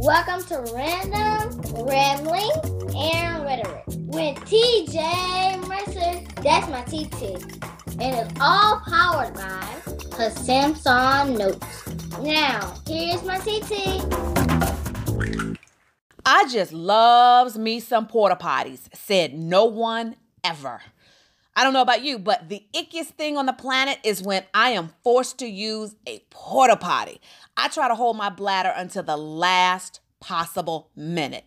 Welcome to Random Rambling and Rhetoric with TJ Mercer. That's my TT. And it's all powered by her Samsung Notes. Now, here's my TT. I just loves me some porta potties, said no one ever. I don't know about you, but the ickiest thing on the planet is when I am forced to use a porta potty. I try to hold my bladder until the last possible minute.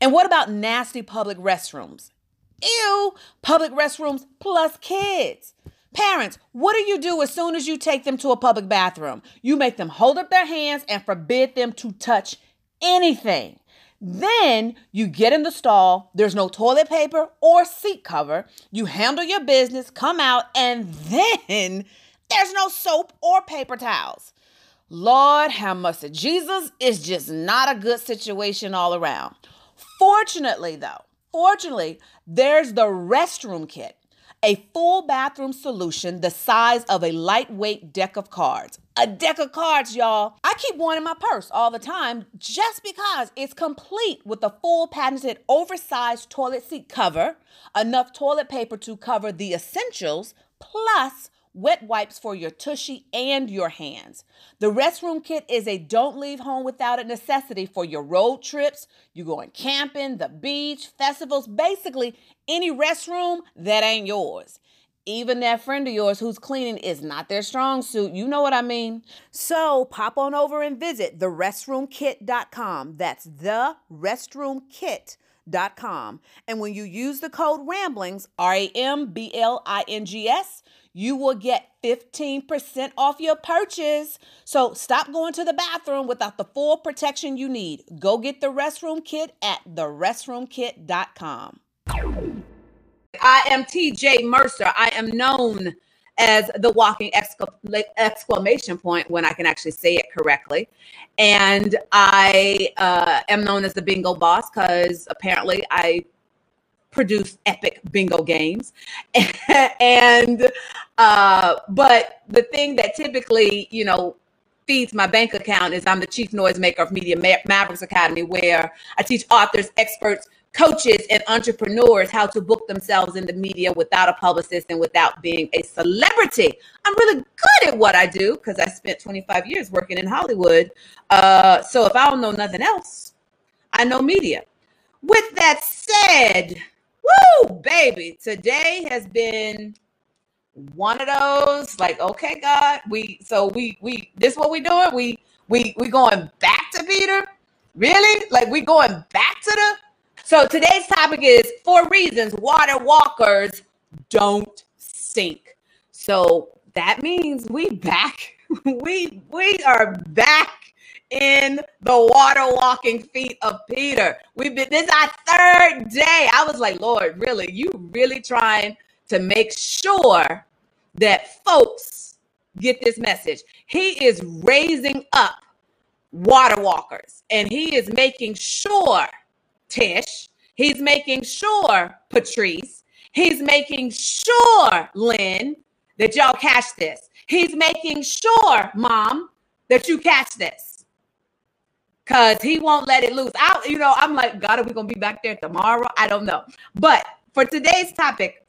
And what about nasty public restrooms? Ew, public restrooms plus kids. Parents, what do you do as soon as you take them to a public bathroom? You make them hold up their hands and forbid them to touch anything. Then you get in the stall, there's no toilet paper or seat cover. You handle your business, come out, and then there's no soap or paper towels. Lord have mercy. Jesus is just not a good situation all around. Fortunately, though, fortunately, there's the restroom kit a full bathroom solution the size of a lightweight deck of cards. A deck of cards, y'all. I keep one in my purse all the time just because it's complete with a full patented oversized toilet seat cover, enough toilet paper to cover the essentials, plus wet wipes for your tushy and your hands. The restroom kit is a don't leave home without it necessity for your road trips, you going camping, the beach, festivals, basically any restroom that ain't yours. Even that friend of yours who's cleaning is not their strong suit. You know what I mean? So pop on over and visit therestroomkit.com. That's the restroomkit.com. .Com and when you use the code RAMBLINGS, R A M B L I N G S, you will get 15% off your purchase. So stop going to the bathroom without the full protection you need. Go get the restroom kit at therestroomkit.com. I am TJ Mercer. I am known as the walking exclamation point when I can actually say it correctly. And I uh, am known as the bingo boss because apparently I produce epic bingo games. and uh, but the thing that typically, you know, feeds my bank account is I'm the chief noisemaker of Media Mavericks Academy, where I teach authors, experts, coaches, and entrepreneurs how to book themselves in the media without a publicist and without being a celebrity. I'm really good at what I do because I spent 25 years working in Hollywood. Uh, so if I don't know nothing else, I know media. With that said, woo, baby, today has been one of those like okay god we so we we this what we doing we we we going back to peter really like we going back to the so today's topic is four reasons water walkers don't sink so that means we back we we are back in the water walking feet of Peter. We've been this is our third day. I was like, Lord, really, you really trying to make sure that folks get this message. He is raising up water walkers and he is making sure, Tish, he's making sure, Patrice, he's making sure, Lynn, that y'all catch this. He's making sure, Mom, that you catch this. Cause he won't let it loose. I, you know, I'm like, God, are we gonna be back there tomorrow? I don't know. But for today's topic,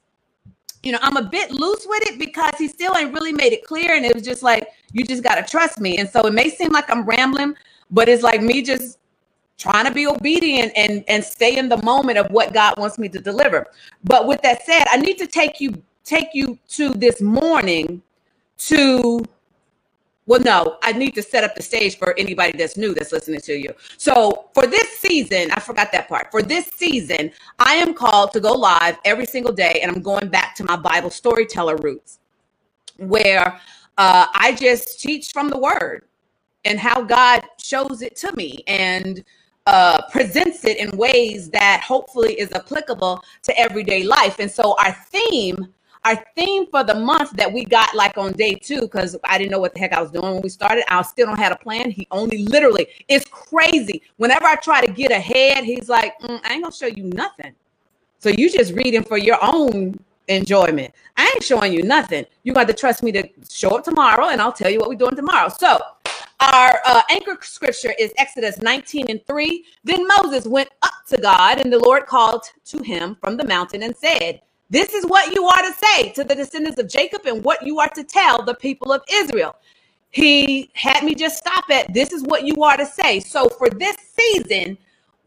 you know, I'm a bit loose with it because he still ain't really made it clear. And it was just like, you just got to trust me. And so it may seem like I'm rambling, but it's like me just trying to be obedient and, and stay in the moment of what God wants me to deliver. But with that said, I need to take you, take you to this morning to well, no, I need to set up the stage for anybody that's new that's listening to you. So, for this season, I forgot that part. For this season, I am called to go live every single day, and I'm going back to my Bible storyteller roots, where uh, I just teach from the Word and how God shows it to me and uh, presents it in ways that hopefully is applicable to everyday life. And so, our theme our theme for the month that we got like on day two, because I didn't know what the heck I was doing when we started. I still don't have a plan. He only literally, it's crazy. Whenever I try to get ahead, he's like, mm, I ain't gonna show you nothing. So you just reading for your own enjoyment. I ain't showing you nothing. You got to trust me to show up tomorrow and I'll tell you what we're doing tomorrow. So Our uh, anchor scripture is Exodus 19 and 3. Then Moses went up to God, and the Lord called to him from the mountain and said, This is what you are to say to the descendants of Jacob, and what you are to tell the people of Israel. He had me just stop at this is what you are to say. So for this season,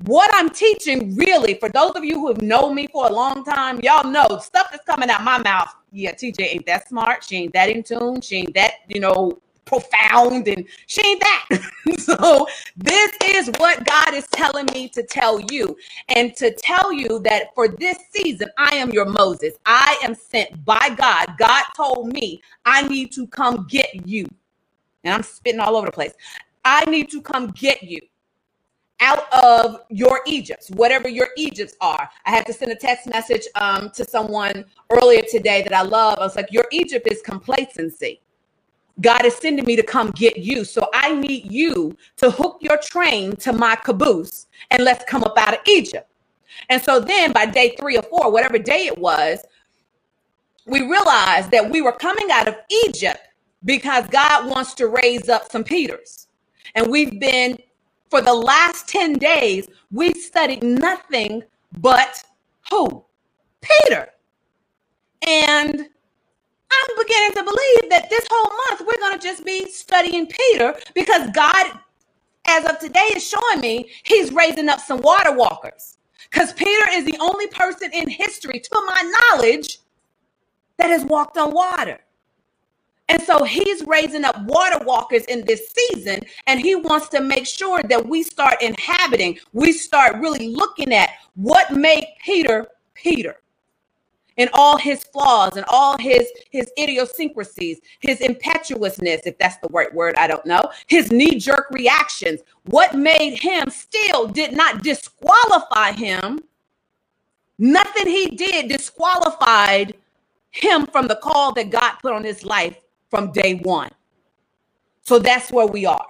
what I'm teaching really, for those of you who have known me for a long time, y'all know stuff that's coming out my mouth. Yeah, TJ ain't that smart. She ain't that in tune. She ain't that, you know, profound and she ain't that. so this is what God is telling me to tell you and to tell you that for this season, I am your Moses. I am sent by God. God told me I need to come get you. And I'm spitting all over the place. I need to come get you out of your Egypts, whatever your Egypts are. I had to send a text message um, to someone earlier today that I love. I was like, Your Egypt is complacency. God is sending me to come get you. So I need you to hook your train to my caboose and let's come up out of Egypt. And so then by day three or four, whatever day it was, we realized that we were coming out of Egypt because God wants to raise up some Peters. And we've been, for the last 10 days, we've studied nothing but who? Peter. And I'm beginning to believe that this whole month we're going to just be studying Peter because God, as of today, is showing me he's raising up some water walkers. Because Peter is the only person in history, to my knowledge, that has walked on water. And so he's raising up water walkers in this season, and he wants to make sure that we start inhabiting, we start really looking at what made Peter Peter and all his flaws and all his his idiosyncrasies his impetuousness if that's the right word i don't know his knee-jerk reactions. What made him still did not disqualify him. Nothing he did disqualified him from the call that god put on his life from day one. So that's where we are.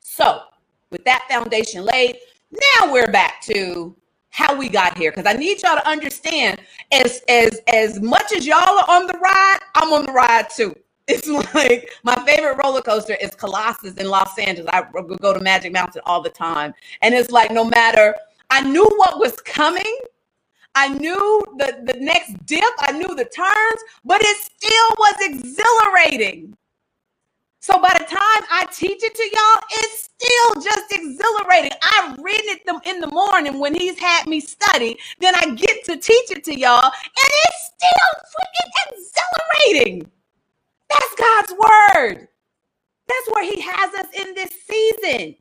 So with that foundation laid now we're back to how we got here because I need y'all to understand as as as much as y'all are on the ride, I'm on the ride too. It's like my favorite roller coaster is Colossus in Los Angeles. I go to Magic Mountain all the time, and it's like no matter I knew what was coming. I knew the, the next dip, I knew the turns, but it still was exhilarating. So by the time I teach it to y'all, it's still just exhilarating. I read it them in the morning when he's had me study. Then I get to teach it to y'all, and it's still freaking exhilarating. That's God's word. That's where he has us in this season.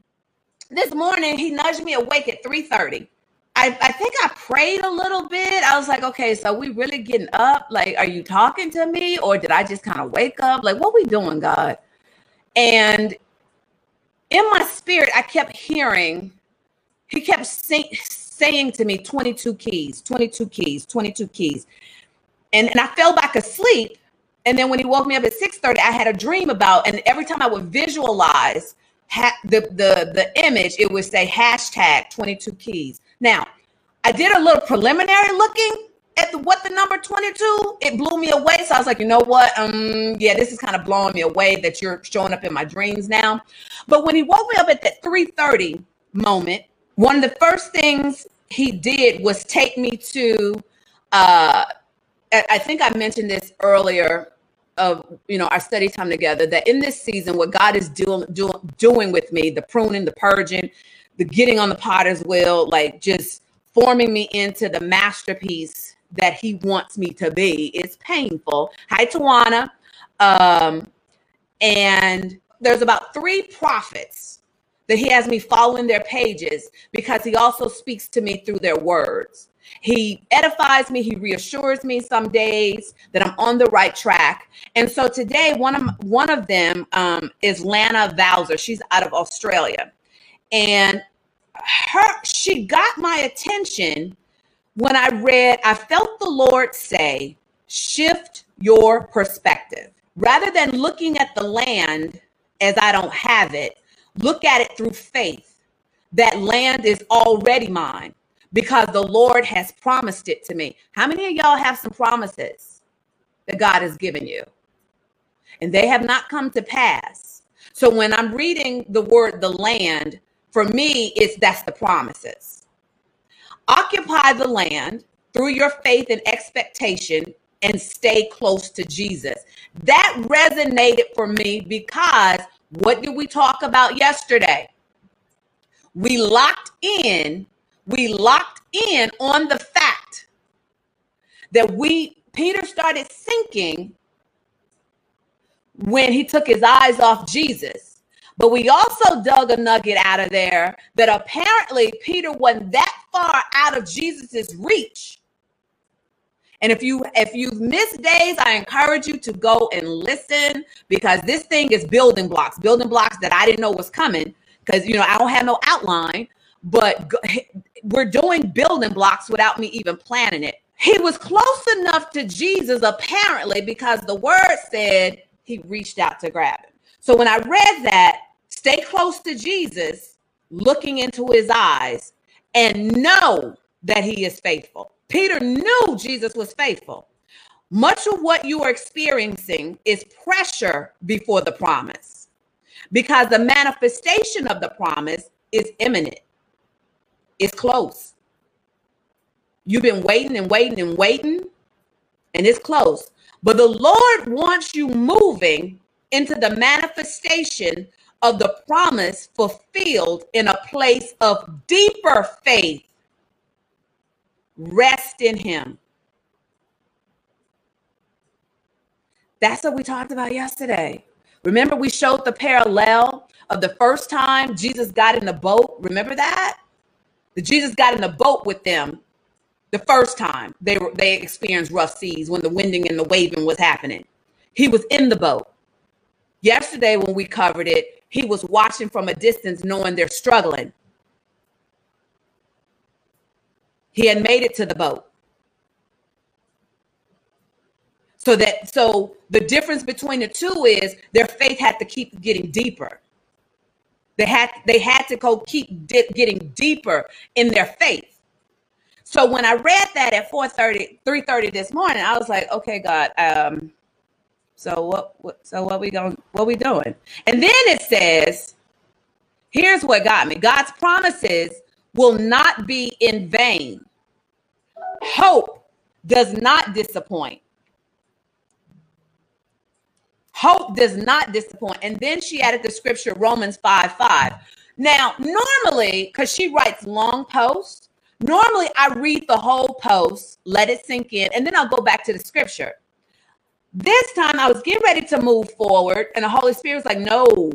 This morning, he nudged me awake at 3:30. I, I think I prayed a little bit. I was like, okay, so we really getting up? Like, are you talking to me? Or did I just kind of wake up? Like, what we doing, God? And in my spirit, I kept hearing, he kept say, saying to me, 22 keys, 22 keys, 22 keys. And, and I fell back asleep. And then when he woke me up at 6:30, I had a dream about, and every time I would visualize ha- the, the, the image, it would say hashtag 22 keys. Now, I did a little preliminary looking at the, what the number 22, it blew me away. So I was like, you know what? Um, yeah, this is kind of blowing me away that you're showing up in my dreams now. But when he woke me up at that 3:30 moment, one of the first things he did was take me to uh I think I mentioned this earlier of you know our study time together that in this season what God is doing do, doing with me the pruning the purging the getting on the potter's wheel like just forming me into the masterpiece that he wants me to be. It's painful. Hi, Tawana. Um, and there's about three prophets that he has me following their pages because he also speaks to me through their words. He edifies me, he reassures me some days that I'm on the right track. And so today, one of one of them um, is Lana Vawser. She's out of Australia. And her she got my attention when I read, I felt the Lord say, shift your perspective. Rather than looking at the land as I don't have it, look at it through faith. That land is already mine because the Lord has promised it to me. How many of y'all have some promises that God has given you? And they have not come to pass. So when I'm reading the word the land, for me, it's that's the promises. Occupy the land through your faith and expectation and stay close to Jesus. That resonated for me because what did we talk about yesterday? We locked in, we locked in on the fact that we, Peter started sinking when he took his eyes off Jesus. But we also dug a nugget out of there that apparently Peter wasn't that far out of Jesus's reach. And if you if you've missed days, I encourage you to go and listen because this thing is building blocks, building blocks that I didn't know was coming because you know I don't have no outline, but we're doing building blocks without me even planning it. He was close enough to Jesus apparently because the word said he reached out to grab him. So when I read that, stay close to Jesus, looking into his eyes, and know that he is faithful. Peter knew Jesus was faithful. Much of what you are experiencing is pressure before the promise because the manifestation of the promise is imminent, it's close. You've been waiting and waiting and waiting, and it's close. But the Lord wants you moving into the manifestation of the promise fulfilled in a place of deeper faith. Rest in Him. That's what we talked about yesterday. Remember, we showed the parallel of the first time Jesus got in the boat. Remember that? The Jesus got in the boat with them the first time they were they experienced rough seas when the winding and the waving was happening. He was in the boat. Yesterday, when we covered it, he was watching from a distance, knowing they're struggling. He had made it to the boat. So that so the difference between the two is their faith had to keep getting deeper. They had they had to go keep getting deeper in their faith. So when I read that at 4:30, 3:30 this morning, I was like, okay, God, um, so what, what so what we going what we doing? And then it says, here's what got me. God's promises will not be in vain. Hope does not disappoint. Hope does not disappoint. And then she added the scripture Romans 5 5. Now, normally, because she writes long posts, Normally, I read the whole post, let it sink in, and then I'll go back to the scripture. This time, I was getting ready to move forward, and the Holy Spirit was like, No,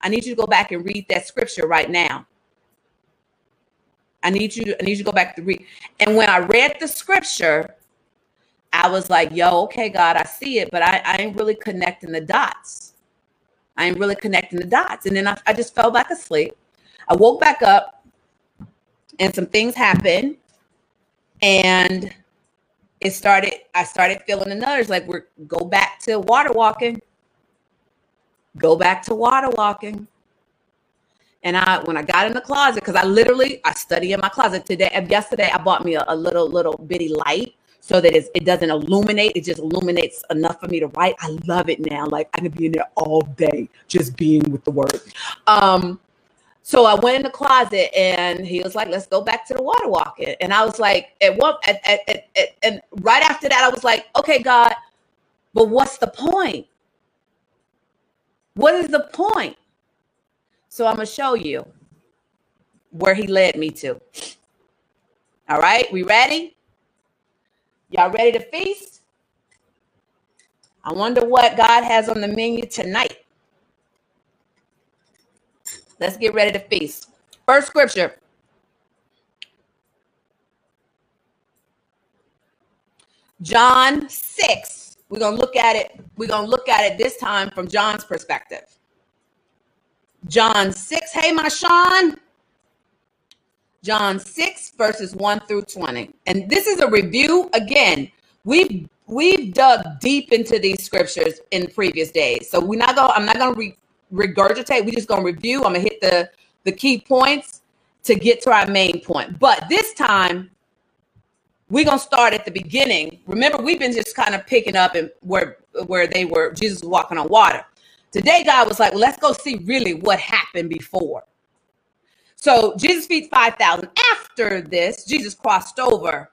I need you to go back and read that scripture right now. I need you I need you to go back to read. And when I read the scripture, I was like, yo, okay, God, I see it, but I, I ain't really connecting the dots. I ain't really connecting the dots. And then I, I just fell back asleep. I woke back up and some things happened and it started i started feeling the another like we're go back to water walking. Go back to water walking. And i when i got in the closet because i literally i study in my closet. Today yesterday i bought me a, a little little bitty light so that it doesn't illuminate. It just illuminates enough for me to write. I love it now. Like i can be in there all day just being with the word. Um so I went in the closet and he was like, let's go back to the water walking. And I was like, at what, at, at, at, at, and right after that, I was like, okay, God, but what's the point? What is the point? So I'm going to show you where he led me to. All right, we ready? Y'all ready to feast? I wonder what God has on the menu tonight. Let's get ready to feast. First scripture. John 6. We're going to look at it. We're going to look at it this time from John's perspective. John 6. Hey, my Sean. John 6 verses 1 through 20. And this is a review again. We've we've dug deep into these scriptures in previous days. So we're not going I'm not going to re- regurgitate. We're just gonna review. I'm gonna hit the the key points to get to our main point. But this time, we're gonna start at the beginning. Remember, we've been just kind of picking up and where where they were Jesus was walking on water. Today, God was like, well, let's go see really what happened before. So Jesus feeds 5,000. After this, Jesus crossed over.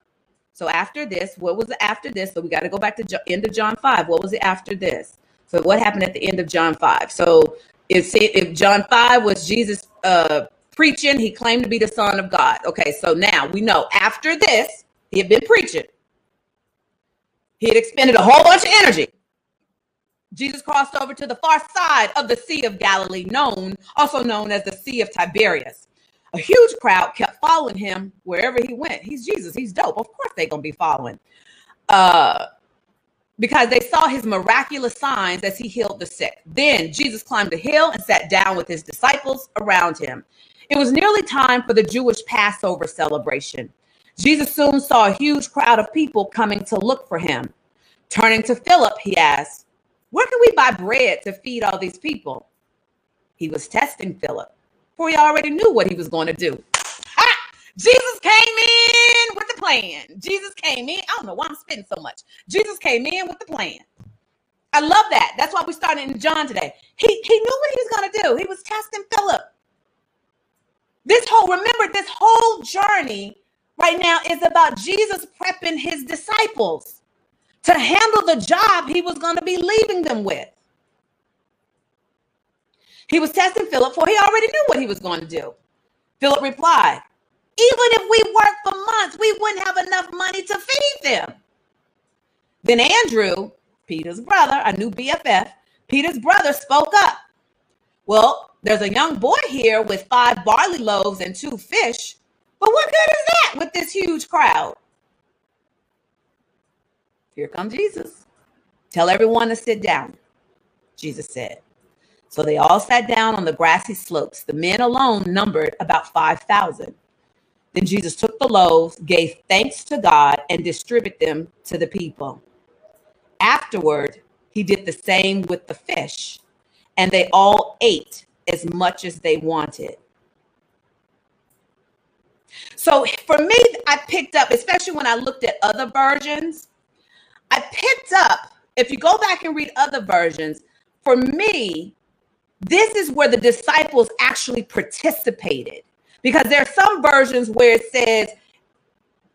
So after this, what was after this? So we got to go back to end of John 5. What was it after this? So what happened at the end of John 5? So if, if John 5 was Jesus uh, preaching, he claimed to be the son of God. Okay, so now we know after this, he had been preaching. He had expended a whole bunch of energy. Jesus crossed over to the far side of the Sea of Galilee, known also known as the Sea of Tiberias. A huge crowd kept following him wherever he went. He's Jesus. He's dope. Of course they're gonna be following. Uh, because they saw his miraculous signs as he healed the sick. Then Jesus climbed a hill and sat down with his disciples around him. It was nearly time for the Jewish Passover celebration. Jesus soon saw a huge crowd of people coming to look for him. Turning to Philip, he asked, Where can we buy bread to feed all these people? He was testing Philip, for he already knew what he was going to do. Jesus came in with the plan. Jesus came in. I don't know why I'm spitting so much. Jesus came in with the plan. I love that. That's why we started in John today. He, he knew what he was going to do. He was testing Philip. This whole, remember, this whole journey right now is about Jesus prepping his disciples to handle the job he was going to be leaving them with. He was testing Philip, for he already knew what he was going to do. Philip replied, Even if we worked for months, we wouldn't have enough money to feed them. Then Andrew, Peter's brother, a new BFF, Peter's brother spoke up. Well, there's a young boy here with five barley loaves and two fish. But what good is that with this huge crowd? Here comes Jesus. Tell everyone to sit down, Jesus said. So they all sat down on the grassy slopes. The men alone numbered about 5,000. Then Jesus took the loaves, gave thanks to God, and distributed them to the people. Afterward, he did the same with the fish, and they all ate as much as they wanted. So for me, I picked up, especially when I looked at other versions, I picked up, if you go back and read other versions, for me, this is where the disciples actually participated. Because there are some versions where it says,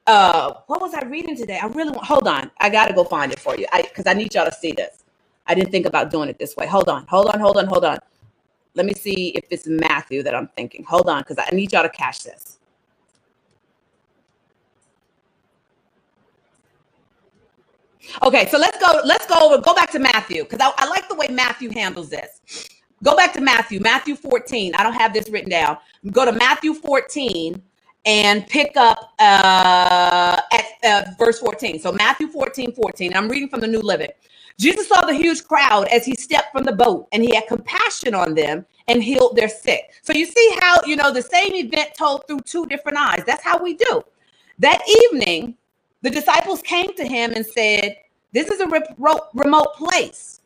uh, what was I reading today? I really want, hold on. I got to go find it for you. I, cause I need y'all to see this. I didn't think about doing it this way. Hold on, hold on, hold on, hold on. Let me see if it's Matthew that I'm thinking. Hold on, because I need y'all to catch this. Okay, so let's go. Let's go over. Go back to Matthew because I, I, like the way Matthew handles this. Go back to Matthew, Matthew 14. I don't have this written down. Go to Matthew 14 and pick up uh, at uh, verse 14. So Matthew 14, 14. I'm reading from the New Living. Jesus saw the huge crowd as he stepped from the boat, and he had compassion on them and healed their sick. So you see how you know the same event told through two different eyes. That's how we do. That evening, the disciples came to him and said, This is a remote place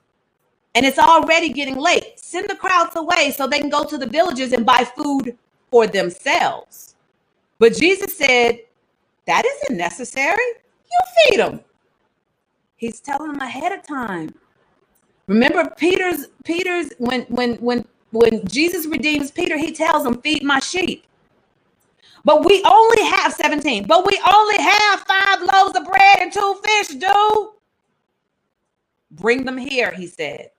and it's already getting late. Send the crowds away so they can go to the villages and buy food for themselves. But Jesus said, That isn't necessary. You feed them. He's telling them ahead of time. Remember Peter's Peter's when when when when Jesus redeems Peter, he tells him, Feed my sheep. But we only have 17. But we only have five loaves of bread and two fish, dude. Bring them here, he said.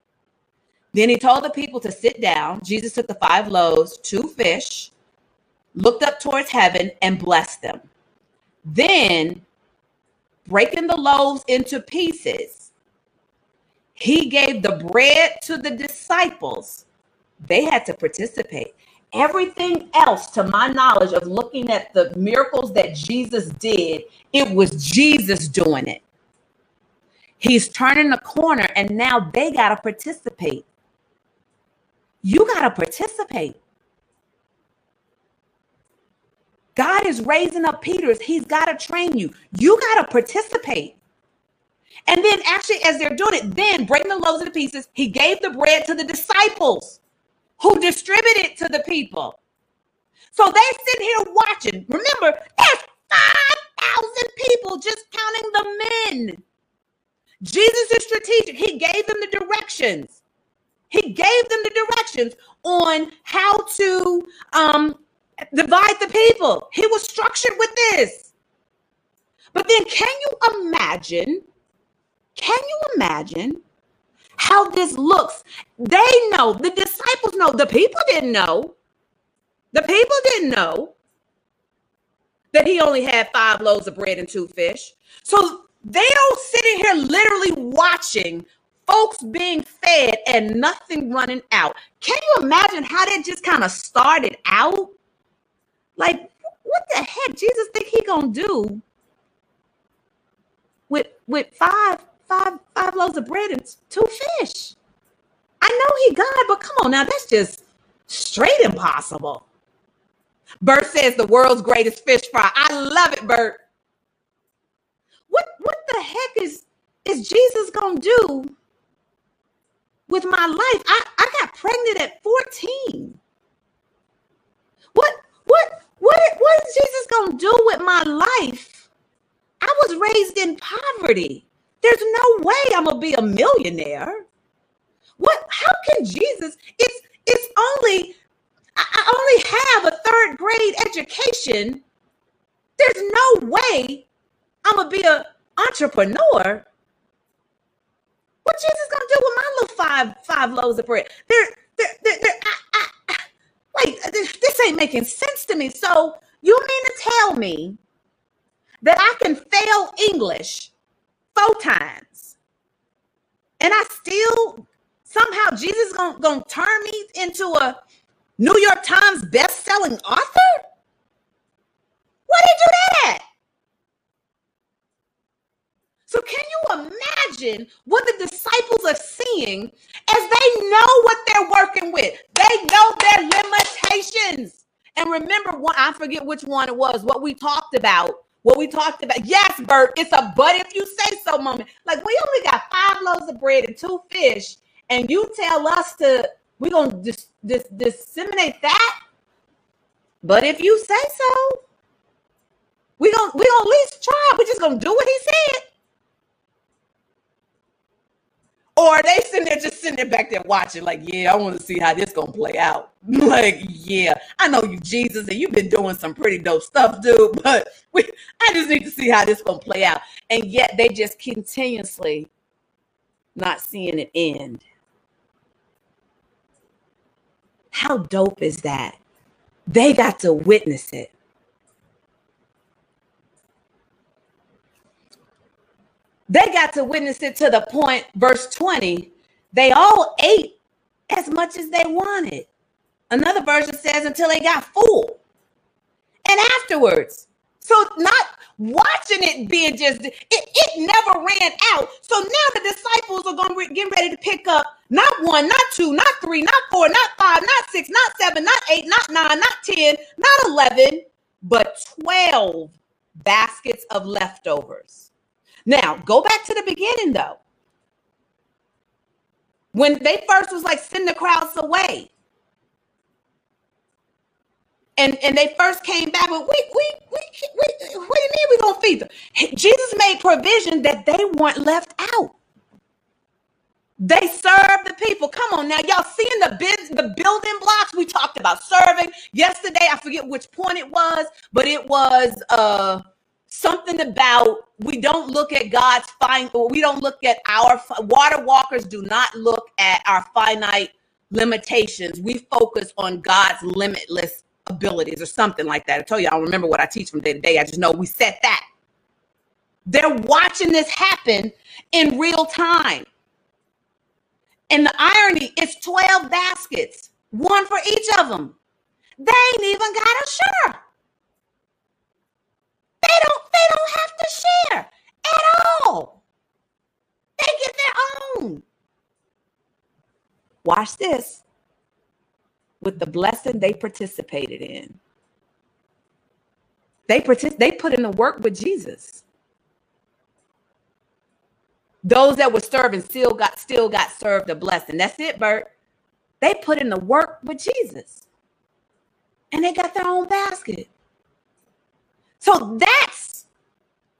Then he told the people to sit down. Jesus took the five loaves, two fish, looked up towards heaven, and blessed them. Then, breaking the loaves into pieces, he gave the bread to the disciples. They had to participate. Everything else, to my knowledge of looking at the miracles that Jesus did, it was Jesus doing it. He's turning the corner, and now they got to participate. You got to participate. God is raising up Peters. He's got to train you. You got to participate. And then, actually, as they're doing it, then breaking the loaves into pieces, he gave the bread to the disciples who distributed to the people. So they sit here watching. Remember, there's 5,000 people just counting the men. Jesus is strategic. He gave them the directions. He gave them the directions on how to um, divide the people. He was structured with this. But then, can you imagine? Can you imagine how this looks? They know, the disciples know, the people didn't know. The people didn't know that he only had five loaves of bread and two fish. So they sitting here literally watching folks being fed and nothing running out. Can you imagine how that just kind of started out? Like, what the heck Jesus think he gonna do with with five five five loaves of bread and two fish? I know he God, but come on now, that's just straight impossible. Bert says the world's greatest fish fry. I love it, Bert. What what the heck is is Jesus gonna do with my life? I, I got pregnant at 14. What what what what is Jesus gonna do with my life? I was raised in poverty. There's no way I'm gonna be a millionaire. What how can Jesus? It's it's only I only have a third grade education. There's no way I'm gonna be an entrepreneur. What Jesus gonna do with my little five five loaves of bread? There, there, there, there I, I, I, wait, this ain't making sense to me. So you mean to tell me that I can fail English four times, and I still somehow Jesus gonna, gonna turn me into a New York Times best-selling author? Why did you do that? So can you imagine what the disciples are seeing as they know what they're working with? They know their limitations. And remember one, I forget which one it was, what we talked about. What we talked about. Yes, Bert, it's a but if you say so moment. Like we only got five loaves of bread and two fish, and you tell us to we're gonna dis- dis- disseminate that. But if you say so, we're gonna we gonna at least try. We're just gonna do what he said. Or they sitting there just sitting there back there watching, like, yeah, I want to see how this gonna play out. like, yeah, I know you, Jesus, and you've been doing some pretty dope stuff, dude. But we, I just need to see how this gonna play out. And yet they just continuously not seeing it end. How dope is that? They got to witness it. They got to witness it to the point, verse 20, they all ate as much as they wanted. Another version says until they got full. And afterwards, so not watching it being just it, it never ran out. So now the disciples are going to get ready to pick up not one, not two, not three, not four, not five, not six, not seven, not eight, not nine, not ten, not eleven, but twelve baskets of leftovers. Now go back to the beginning though. When they first was like send the crowds away, and and they first came back, but we we we, we what do you mean we gonna feed them? Jesus made provision that they weren't left out. They serve the people. Come on now, y'all seeing the bid, the building blocks we talked about serving yesterday. I forget which point it was, but it was uh something about we don't look at God's fine. We don't look at our water walkers. Do not look at our finite limitations. We focus on God's limitless abilities or something like that. I tell you, I don't remember what I teach from day to day. I just know we set that. They're watching this happen in real time. And the irony is 12 baskets, one for each of them. They ain't even got a share. They don't, have to share at all. They get their own. Watch this with the blessing they participated in. They partic- they put in the work with Jesus. Those that were serving still got still got served a blessing. That's it, Bert. They put in the work with Jesus. And they got their own basket. So that's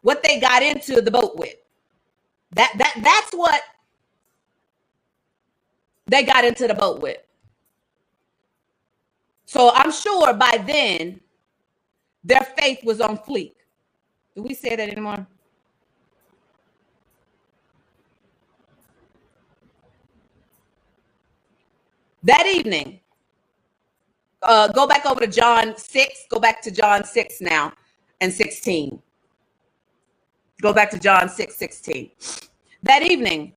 what they got into the boat with. That that that's what they got into the boat with. So I'm sure by then their faith was on fleek. Do we say that anymore? That evening, uh, go back over to John 6. Go back to John 6 now and 16. Go back to John 6 16. That evening,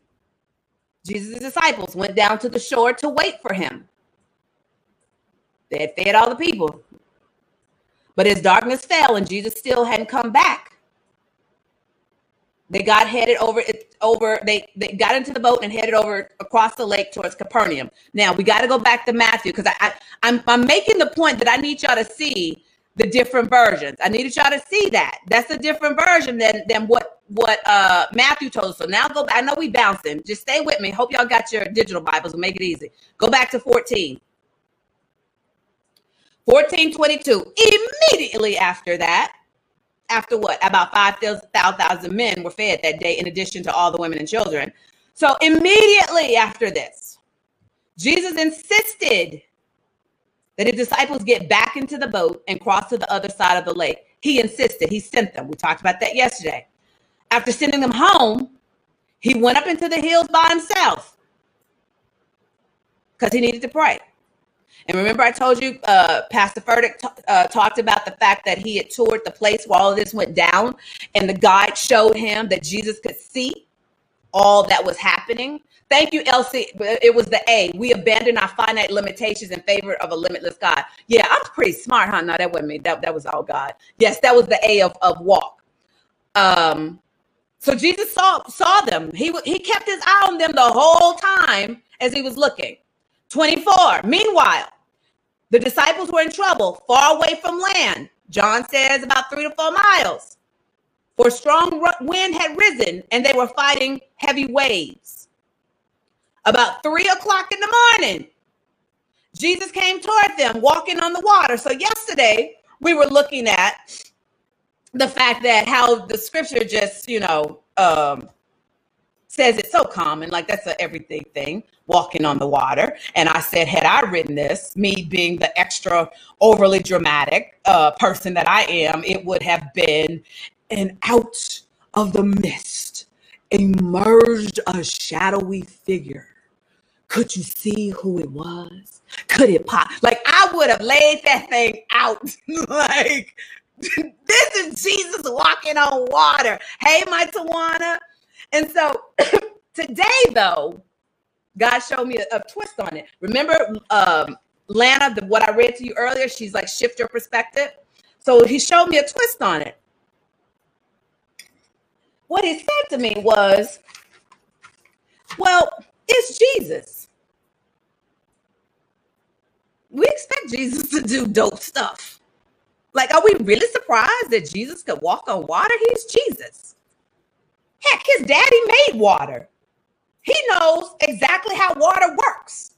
Jesus' disciples went down to the shore to wait for him. They had fed all the people. But as darkness fell and Jesus still hadn't come back, they got headed over it over they they got into the boat and headed over across the lake towards Capernaum. Now we got to go back to Matthew because I, I I'm I'm making the point that I need y'all to see the different versions. I needed y'all to see that. That's a different version than than what what uh Matthew told us. So now go back. I know we bouncing. Just stay with me. Hope y'all got your digital Bibles. Make it easy. Go back to 14. 1422. Immediately after that, after what? About 5,000 men were fed that day, in addition to all the women and children. So immediately after this, Jesus insisted that his disciples get back into the boat and cross to the other side of the lake. He insisted, he sent them. We talked about that yesterday. After sending them home, he went up into the hills by himself because he needed to pray. And remember, I told you, uh, Pastor Furtick t- uh, talked about the fact that he had toured the place while all of this went down, and the guide showed him that Jesus could see all that was happening. Thank you, Elsie. It was the A. We abandon our finite limitations in favor of a limitless God. Yeah, I'm pretty smart, huh? No, that wasn't me. That, that was all God. Yes, that was the A of, of walk. Um, so Jesus saw saw them. He he kept his eye on them the whole time as he was looking. 24. Meanwhile, the disciples were in trouble, far away from land. John says about three to four miles. For strong wind had risen and they were fighting heavy waves. About three o'clock in the morning, Jesus came toward them walking on the water. So, yesterday we were looking at the fact that how the scripture just, you know, um, says it's so common, like that's a everything thing, walking on the water. And I said, had I written this, me being the extra overly dramatic uh, person that I am, it would have been, and out of the mist emerged a shadowy figure. Could you see who it was? Could it pop? Like I would have laid that thing out. like this is Jesus walking on water. Hey, my Tawana. And so today, though, God showed me a, a twist on it. Remember, um, Lana, the, what I read to you earlier, she's like, shift your perspective. So he showed me a twist on it. What he said to me was, well, it's Jesus. We expect Jesus to do dope stuff. Like, are we really surprised that Jesus could walk on water? He's Jesus. Heck, his daddy made water. He knows exactly how water works.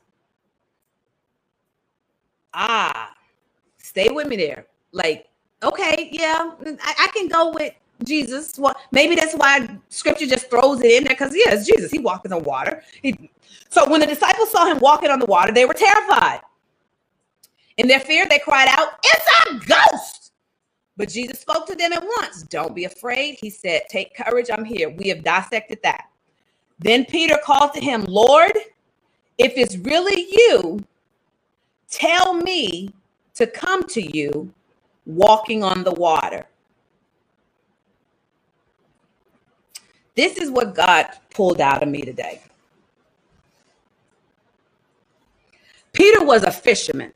Ah, stay with me there. Like, okay, yeah, I, I can go with Jesus. Well, maybe that's why scripture just throws it in there because, yeah, it's Jesus. He walks on water. He, so when the disciples saw him walking on the water, they were terrified. In their fear, they cried out, It's a ghost. But Jesus spoke to them at once. Don't be afraid. He said, Take courage. I'm here. We have dissected that. Then Peter called to him, Lord, if it's really you, tell me to come to you walking on the water. This is what God pulled out of me today. Peter was a fisherman.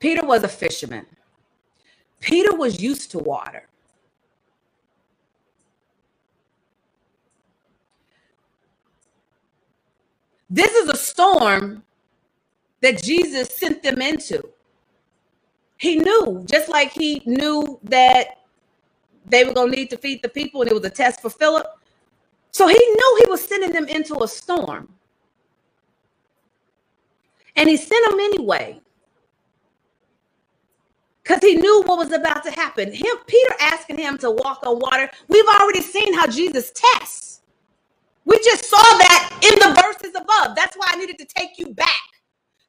Peter was a fisherman. Peter was used to water. This is a storm that Jesus sent them into. He knew, just like he knew that they were going to need to feed the people and it was a test for Philip. So he knew he was sending them into a storm. And he sent them anyway because he knew what was about to happen. Him, Peter asking him to walk on water. We've already seen how Jesus tests. We just saw that in the verses above. That's why I needed to take you back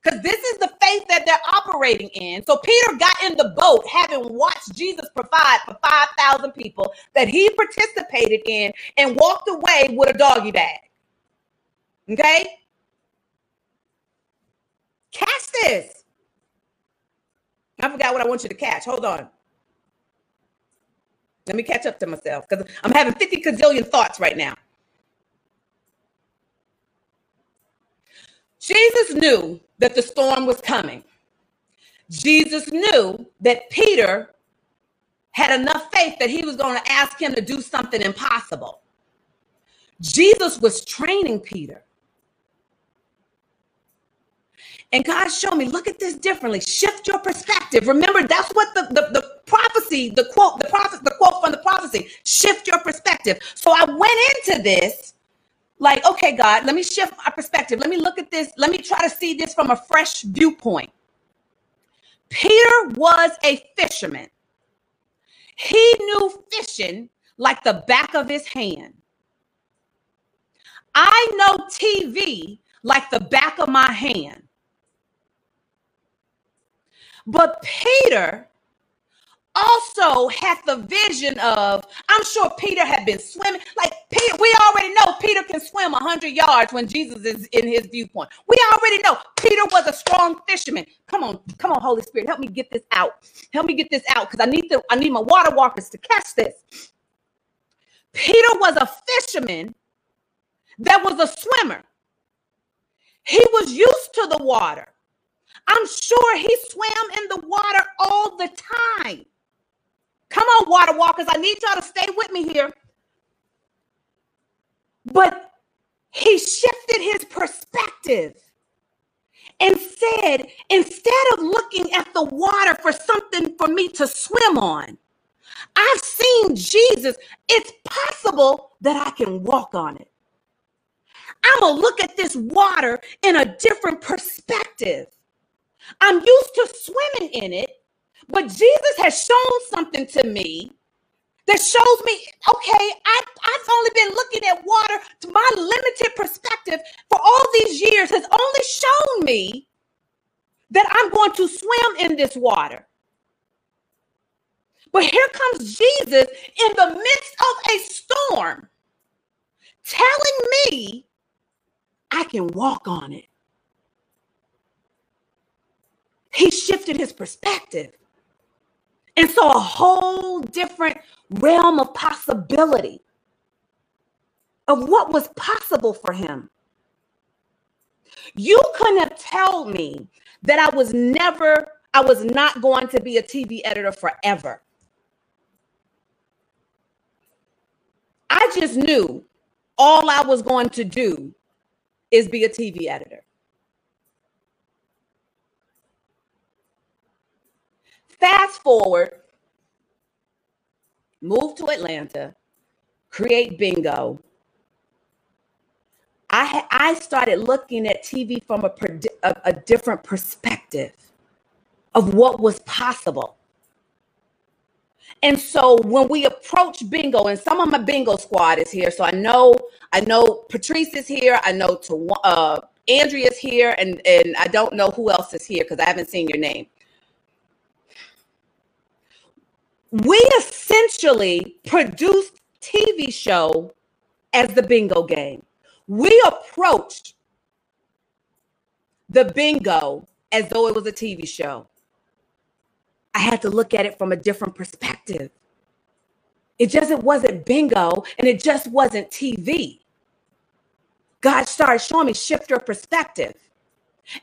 because this is the faith that they're operating in. So Peter got in the boat, having watched Jesus provide for 5,000 people that he participated in and walked away with a doggy bag. Okay? Catch this. I forgot what I want you to catch. Hold on. Let me catch up to myself because I'm having 50 gazillion thoughts right now. Jesus knew that the storm was coming. Jesus knew that Peter had enough faith that he was going to ask him to do something impossible. Jesus was training Peter. And God showed me, look at this differently. Shift your perspective. Remember, that's what the, the, the prophecy, the quote, the prophet, the quote from the prophecy. Shift your perspective. So I went into this like, okay, God, let me shift my perspective. Let me look at this. Let me try to see this from a fresh viewpoint. Peter was a fisherman. He knew fishing like the back of his hand. I know TV like the back of my hand. But Peter also had the vision of, I'm sure Peter had been swimming. Like Peter, we already know Peter can swim 100 yards when Jesus is in his viewpoint. We already know Peter was a strong fisherman. Come on, come on, Holy Spirit, help me get this out. Help me get this out because I need to, I need my water walkers to catch this. Peter was a fisherman that was a swimmer. He was used to the water. I'm sure he swam in the water all the time. Come on, water walkers. I need y'all to stay with me here. But he shifted his perspective and said, instead of looking at the water for something for me to swim on, I've seen Jesus. It's possible that I can walk on it. I'm going to look at this water in a different perspective. I'm used to swimming in it, but Jesus has shown something to me that shows me, okay, I, I've only been looking at water to my limited perspective for all these years has only shown me that I'm going to swim in this water. But here comes Jesus in the midst of a storm telling me I can walk on it. He shifted his perspective and saw a whole different realm of possibility of what was possible for him. You couldn't have told me that I was never, I was not going to be a TV editor forever. I just knew all I was going to do is be a TV editor. Fast forward, move to Atlanta, create bingo. I I started looking at TV from a, a, a different perspective of what was possible. And so when we approach bingo, and some of my bingo squad is here, so I know I know Patrice is here, I know to uh, Andrea is here, and and I don't know who else is here because I haven't seen your name we essentially produced TV show as the bingo game. We approached the bingo as though it was a TV show. I had to look at it from a different perspective. It just it wasn't bingo and it just wasn't TV. God started showing me shift your perspective.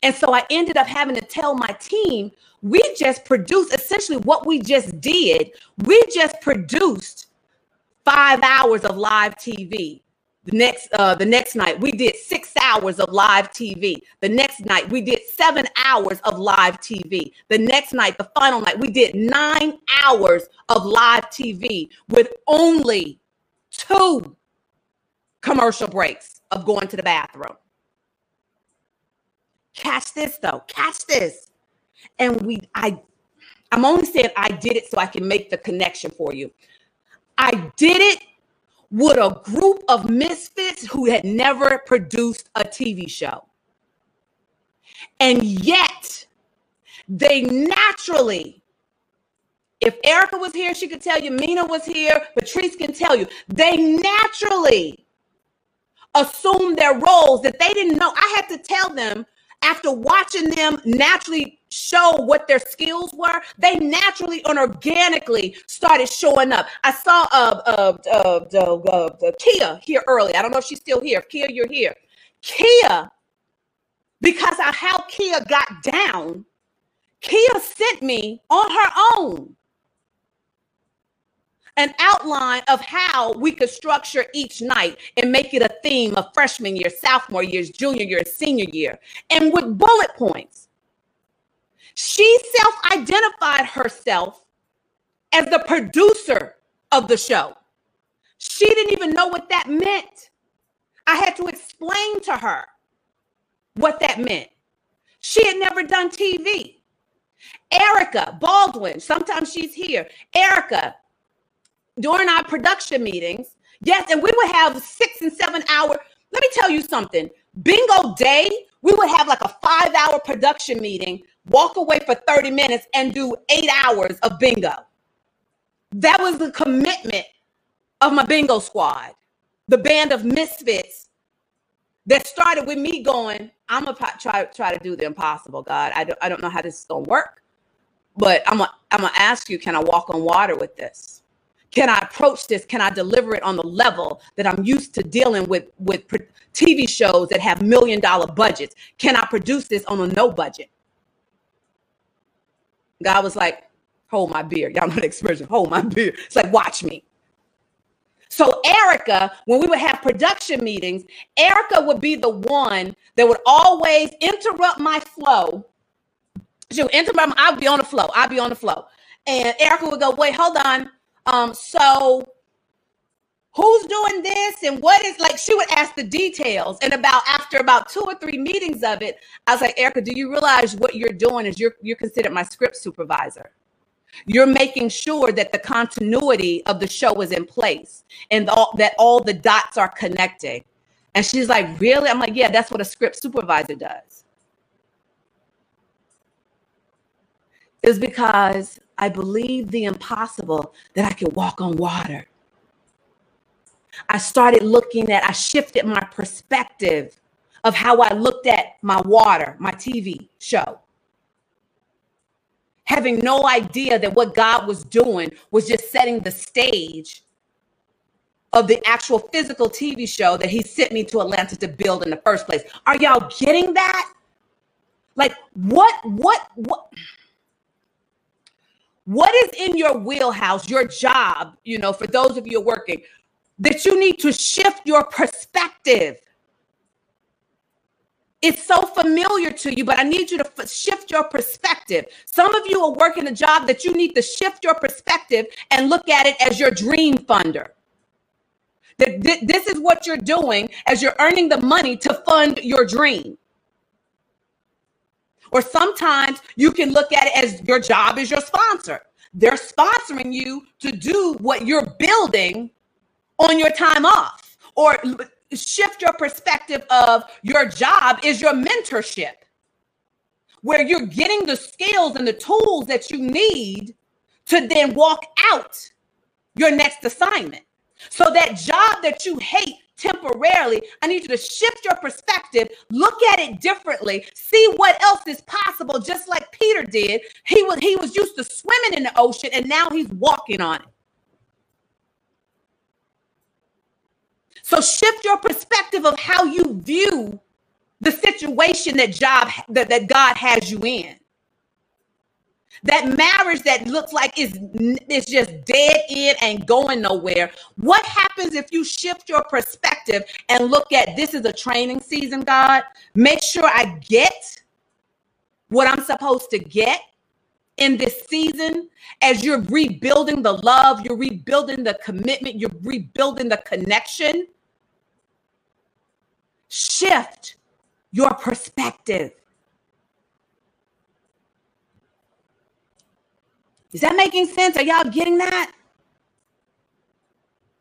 And so I ended up having to tell my team, we just produced essentially what we just did. We just produced five hours of live TV. The next uh the next night we did 6 hours of live TV. The next night we did 7 hours of live TV. The next night, the final night, we did 9 hours of live TV with only two commercial breaks of going to the bathroom. Catch this though. Catch this. And we, I, I'm only saying I did it so I can make the connection for you. I did it with a group of misfits who had never produced a TV show. And yet, they naturally, if Erica was here, she could tell you, Mina was here, Patrice can tell you, they naturally assumed their roles that they didn't know. I had to tell them after watching them naturally show what their skills were, they naturally and organically started showing up. I saw uh, uh, uh, uh, Kia here early. I don't know if she's still here. Kia, you're here. Kia, because of how Kia got down, Kia sent me on her own an outline of how we could structure each night and make it a theme of freshman year, sophomore years, junior year, senior year, and with bullet points. She self identified herself as the producer of the show. She didn't even know what that meant. I had to explain to her what that meant. She had never done TV. Erica Baldwin, sometimes she's here. Erica, during our production meetings, yes, and we would have six and seven hour. Let me tell you something. Bingo day, we would have like a five hour production meeting, walk away for 30 minutes, and do eight hours of bingo. That was the commitment of my bingo squad, the band of misfits that started with me going, I'm gonna try try to do the impossible, God. I don't I don't know how this is gonna work, but I'm gonna I'm gonna ask you, can I walk on water with this? Can I approach this? Can I deliver it on the level that I'm used to dealing with with TV shows that have million dollar budgets? Can I produce this on a no budget? God was like, hold my beer. Y'all know the expression, hold my beer. It's like, watch me. So Erica, when we would have production meetings, Erica would be the one that would always interrupt my flow. She would interrupt. my, I'd be on the flow. I'd be on the flow, and Erica would go, "Wait, hold on. Um, so who's doing this and what is like she would ask the details. And about after about two or three meetings of it i was like erica do you realize what you're doing is you're you're considered my script supervisor. You're making sure that the continuity of the show is in place and all, that all the dots are connecting. And she's like really? I'm like yeah that's what a script supervisor does is because I believed the impossible that I could walk on water. I started looking at, I shifted my perspective of how I looked at my water, my TV show. Having no idea that what God was doing was just setting the stage of the actual physical TV show that He sent me to Atlanta to build in the first place. Are y'all getting that? Like, what, what, what? What is in your wheelhouse, your job, you know, for those of you working, that you need to shift your perspective? It's so familiar to you, but I need you to f- shift your perspective. Some of you are working a job that you need to shift your perspective and look at it as your dream funder. That th- this is what you're doing as you're earning the money to fund your dream. Or sometimes you can look at it as your job is your sponsor. They're sponsoring you to do what you're building on your time off. Or shift your perspective of your job is your mentorship, where you're getting the skills and the tools that you need to then walk out your next assignment. So that job that you hate temporarily. I need you to shift your perspective, look at it differently, see what else is possible, just like Peter did. He was he was used to swimming in the ocean and now he's walking on it. So shift your perspective of how you view the situation that job that, that God has you in that marriage that looks like it's, it's just dead end and going nowhere. What happens if you shift your perspective and look at this is a training season, God? Make sure I get what I'm supposed to get in this season as you're rebuilding the love, you're rebuilding the commitment, you're rebuilding the connection. Shift your perspective. Is that making sense? Are y'all getting that?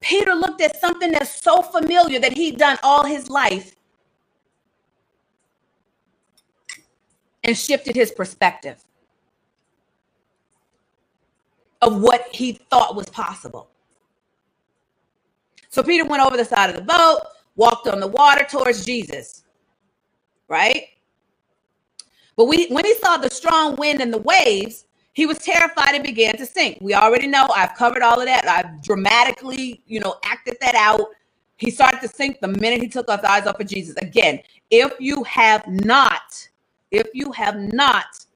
Peter looked at something that's so familiar that he'd done all his life and shifted his perspective of what he thought was possible. So Peter went over the side of the boat, walked on the water towards Jesus, right? But we, when he saw the strong wind and the waves, he was terrified and began to sink. We already know. I've covered all of that. I've dramatically, you know, acted that out. He started to sink the minute he took his eyes off of Jesus. Again, if you have not, if you have not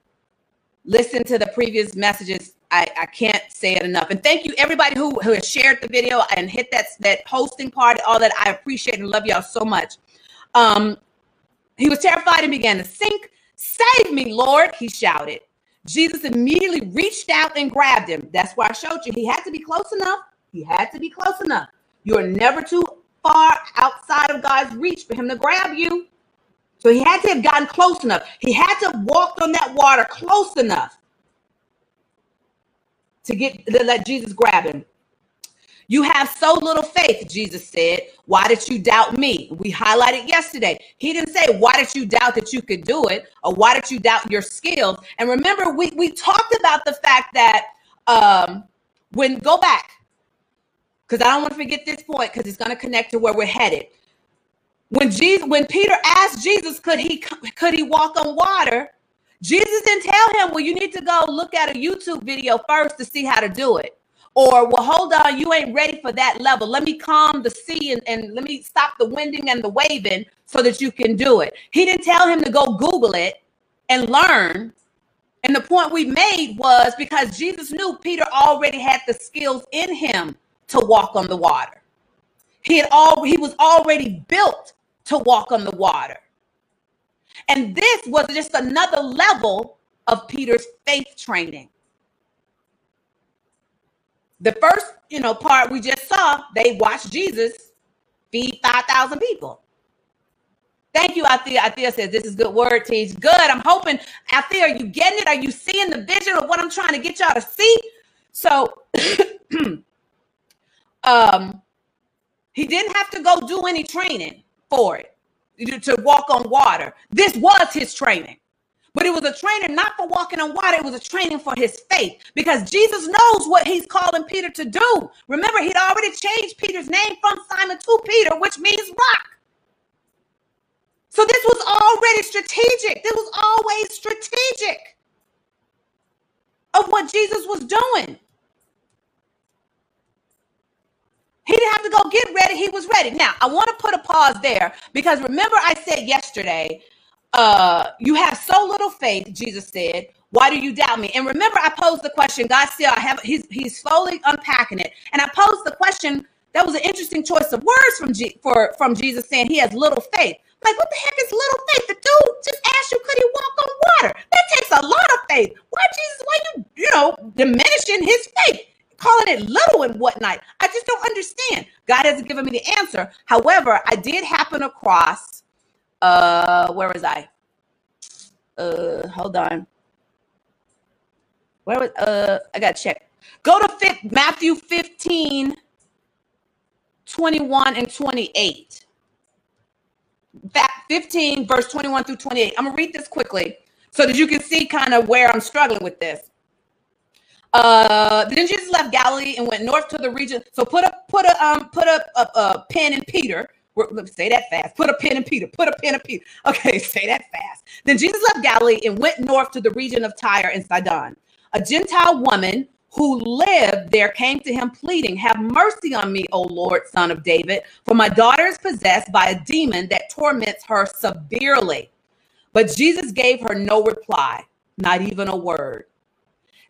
listened to the previous messages, I, I can't say it enough. And thank you everybody who, who has shared the video and hit that that posting part, all that. I appreciate and love y'all so much. Um, he was terrified and began to sink. Save me, Lord, he shouted. Jesus immediately reached out and grabbed him. That's why I showed you. He had to be close enough. He had to be close enough. You are never too far outside of God's reach for him to grab you. So he had to have gotten close enough. He had to have walked on that water close enough to get to let Jesus grab him. You have so little faith, Jesus said. Why did you doubt me? We highlighted yesterday. He didn't say, Why did you doubt that you could do it? Or why did you doubt your skills? And remember, we, we talked about the fact that um, when go back, because I don't want to forget this point because it's going to connect to where we're headed. When Jesus, when Peter asked Jesus, could he could he walk on water? Jesus didn't tell him, well, you need to go look at a YouTube video first to see how to do it. Or, well, hold on, you ain't ready for that level. Let me calm the sea and, and let me stop the winding and the waving so that you can do it. He didn't tell him to go Google it and learn. And the point we made was because Jesus knew Peter already had the skills in him to walk on the water. He had all he was already built to walk on the water. And this was just another level of Peter's faith training. The first, you know, part we just saw, they watched Jesus feed 5,000 people. Thank you, Althea. Althea says this is good word, teach. Good. I'm hoping, Althea, are you getting it? Are you seeing the vision of what I'm trying to get y'all to see? So um he didn't have to go do any training for it to walk on water. This was his training. But it was a training not for walking on water, it was a training for his faith because Jesus knows what he's calling Peter to do. Remember, he'd already changed Peter's name from Simon to Peter, which means rock. So this was already strategic. This was always strategic of what Jesus was doing. He didn't have to go get ready. He was ready. Now, I want to put a pause there because remember, I said yesterday uh, you have so little faith, Jesus said. Why do you doubt me? And remember, I posed the question. God still, I have he's he's slowly unpacking it. And I posed the question. That was an interesting choice of words from G, for from Jesus saying he has little faith. Like, what the heck is little faith? The dude just asked you, could he walk on water? That takes a lot of faith. Why Jesus, why you, you know, diminishing his faith? Calling it little and whatnot. I just don't understand. God hasn't given me the answer. However, I did happen across uh, where was I? Uh, hold on. Where was uh? I got to check. Go to fit Matthew 15, 21 and 28. That 15 verse 21 through 28. I'm gonna read this quickly so that you can see kind of where I'm struggling with this. Uh, then Jesus left Galilee and went north to the region. So put a put a um put a, a, a pen in Peter Say that fast. Put a pin in Peter. Put a pin in Peter. Okay, say that fast. Then Jesus left Galilee and went north to the region of Tyre and Sidon. A Gentile woman who lived there came to him pleading, Have mercy on me, O Lord, son of David, for my daughter is possessed by a demon that torments her severely. But Jesus gave her no reply, not even a word.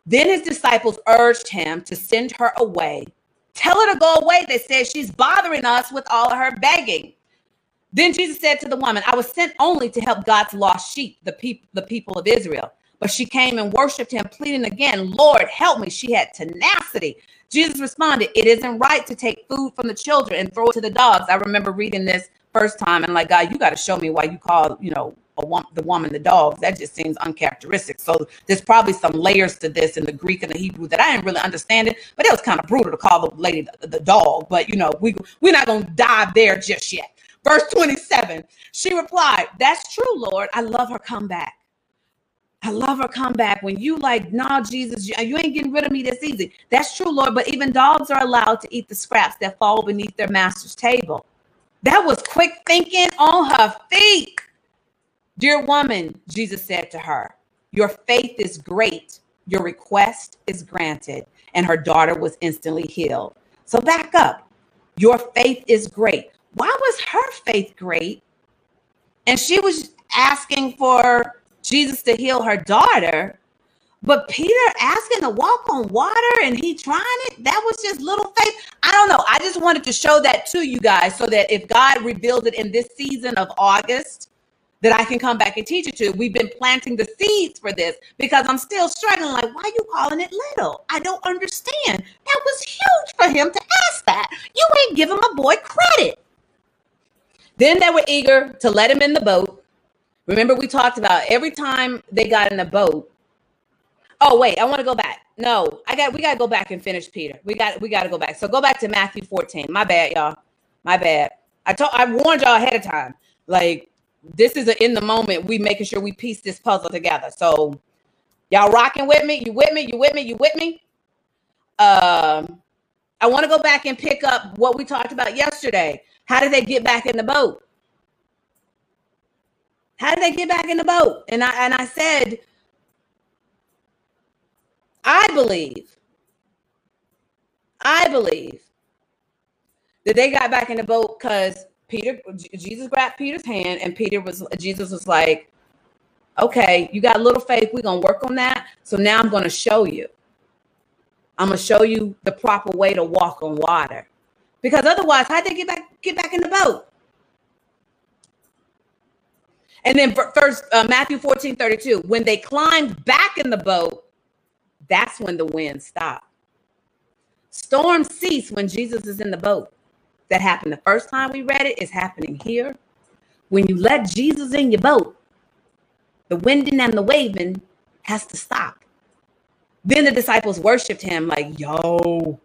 Then his disciples urged him to send her away. Tell her to go away. They said she's bothering us with all her begging. Then Jesus said to the woman, I was sent only to help God's lost sheep, the people, the people of Israel. But she came and worshiped him, pleading again, Lord, help me. She had tenacity. Jesus responded, It isn't right to take food from the children and throw it to the dogs. I remember reading this first time and like, God, you got to show me why you call, you know, a the woman, the dog. That just seems uncharacteristic. So there's probably some layers to this in the Greek and the Hebrew that I didn't really understand it. But it was kind of brutal to call the lady the, the dog. But you know, we we're not gonna dive there just yet. Verse 27. She replied, "That's true, Lord. I love her comeback." I love her comeback when you like, nah, Jesus, you, you ain't getting rid of me this easy. That's true, Lord. But even dogs are allowed to eat the scraps that fall beneath their master's table. That was quick thinking on her feet. Dear woman, Jesus said to her, Your faith is great. Your request is granted. And her daughter was instantly healed. So back up. Your faith is great. Why was her faith great? And she was asking for Jesus to heal her daughter. But Peter asking to walk on water and he trying it, that was just little faith. I don't know. I just wanted to show that to you guys so that if God revealed it in this season of August, that I can come back and teach it to. We've been planting the seeds for this because I'm still struggling. Like, why are you calling it little? I don't understand. That was huge for him to ask that. You ain't giving my boy credit. Then they were eager to let him in the boat. Remember, we talked about every time they got in the boat. Oh, wait, I want to go back. No, I got we gotta go back and finish Peter. We got we gotta go back. So go back to Matthew 14. My bad, y'all. My bad. I told I warned y'all ahead of time. Like this is a, in the moment we making sure we piece this puzzle together. So y'all rocking with me? You with me? You with me? You with me? Um i want to go back and pick up what we talked about yesterday. How did they get back in the boat? How did they get back in the boat? And i and i said i believe i believe that they got back in the boat because Peter, Jesus grabbed Peter's hand, and Peter was, Jesus was like, okay, you got a little faith. We're going to work on that. So now I'm going to show you. I'm going to show you the proper way to walk on water. Because otherwise, how'd they get back, get back in the boat? And then first uh, Matthew 14, 32, when they climbed back in the boat, that's when the wind stopped. Storms cease when Jesus is in the boat that happened the first time we read it is happening here. When you let Jesus in your boat, the winding and the waving has to stop. Then the disciples worshiped him like, yo,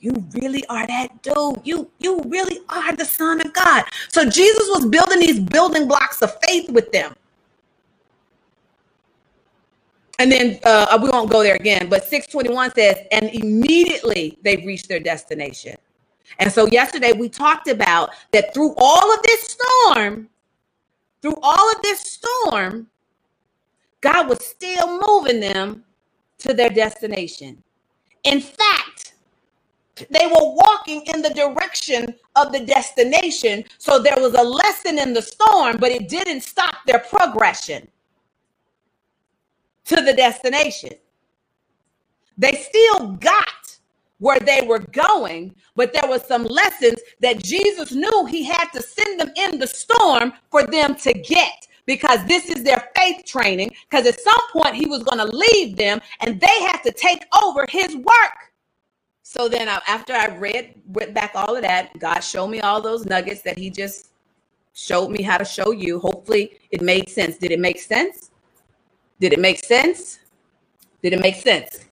you really are that dude. You you really are the son of God. So Jesus was building these building blocks of faith with them. And then uh, we won't go there again, but 621 says, and immediately they reached their destination. And so yesterday we talked about that through all of this storm, through all of this storm, God was still moving them to their destination. In fact, they were walking in the direction of the destination. So there was a lesson in the storm, but it didn't stop their progression to the destination. They still got where they were going, but there was some lessons that Jesus knew he had to send them in the storm for them to get because this is their faith training because at some point he was going to leave them and they had to take over his work. So then I, after I read read back all of that, God showed me all those nuggets that he just showed me how to show you. Hopefully it made sense. Did it make sense? Did it make sense? Did it make sense?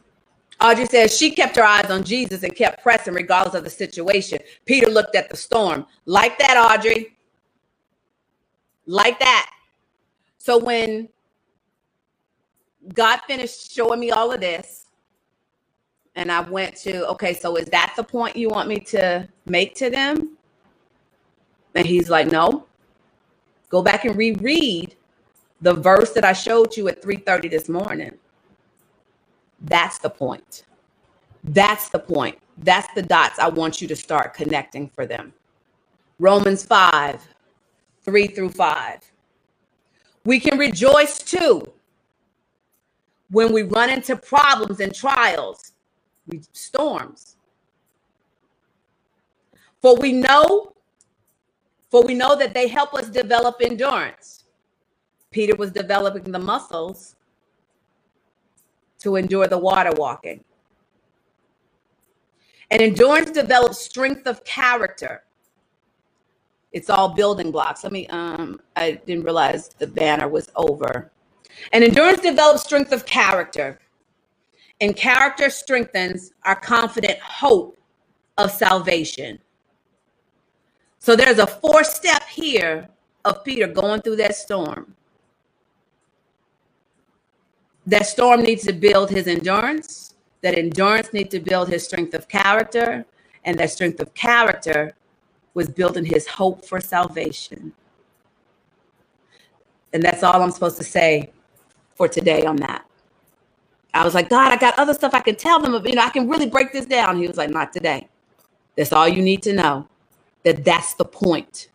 Audrey says she kept her eyes on Jesus and kept pressing regardless of the situation. Peter looked at the storm. Like that, Audrey. Like that. So when God finished showing me all of this, and I went to, okay, so is that the point you want me to make to them? And he's like, no. Go back and reread the verse that I showed you at 3:30 this morning. That's the point. That's the point. That's the dots I want you to start connecting for them. Romans 5, 3 through 5. We can rejoice too when we run into problems and trials, storms. For we know, for we know that they help us develop endurance. Peter was developing the muscles to endure the water walking. And endurance develops strength of character. It's all building blocks. Let me, um, I didn't realize the banner was over. And endurance develops strength of character. And character strengthens our confident hope of salvation. So there's a four step here of Peter going through that storm. That storm needs to build his endurance. That endurance needs to build his strength of character. And that strength of character was building his hope for salvation. And that's all I'm supposed to say for today on that. I was like, God, I got other stuff I can tell them. Of, you know, I can really break this down. He was like, not today. That's all you need to know. That that's the point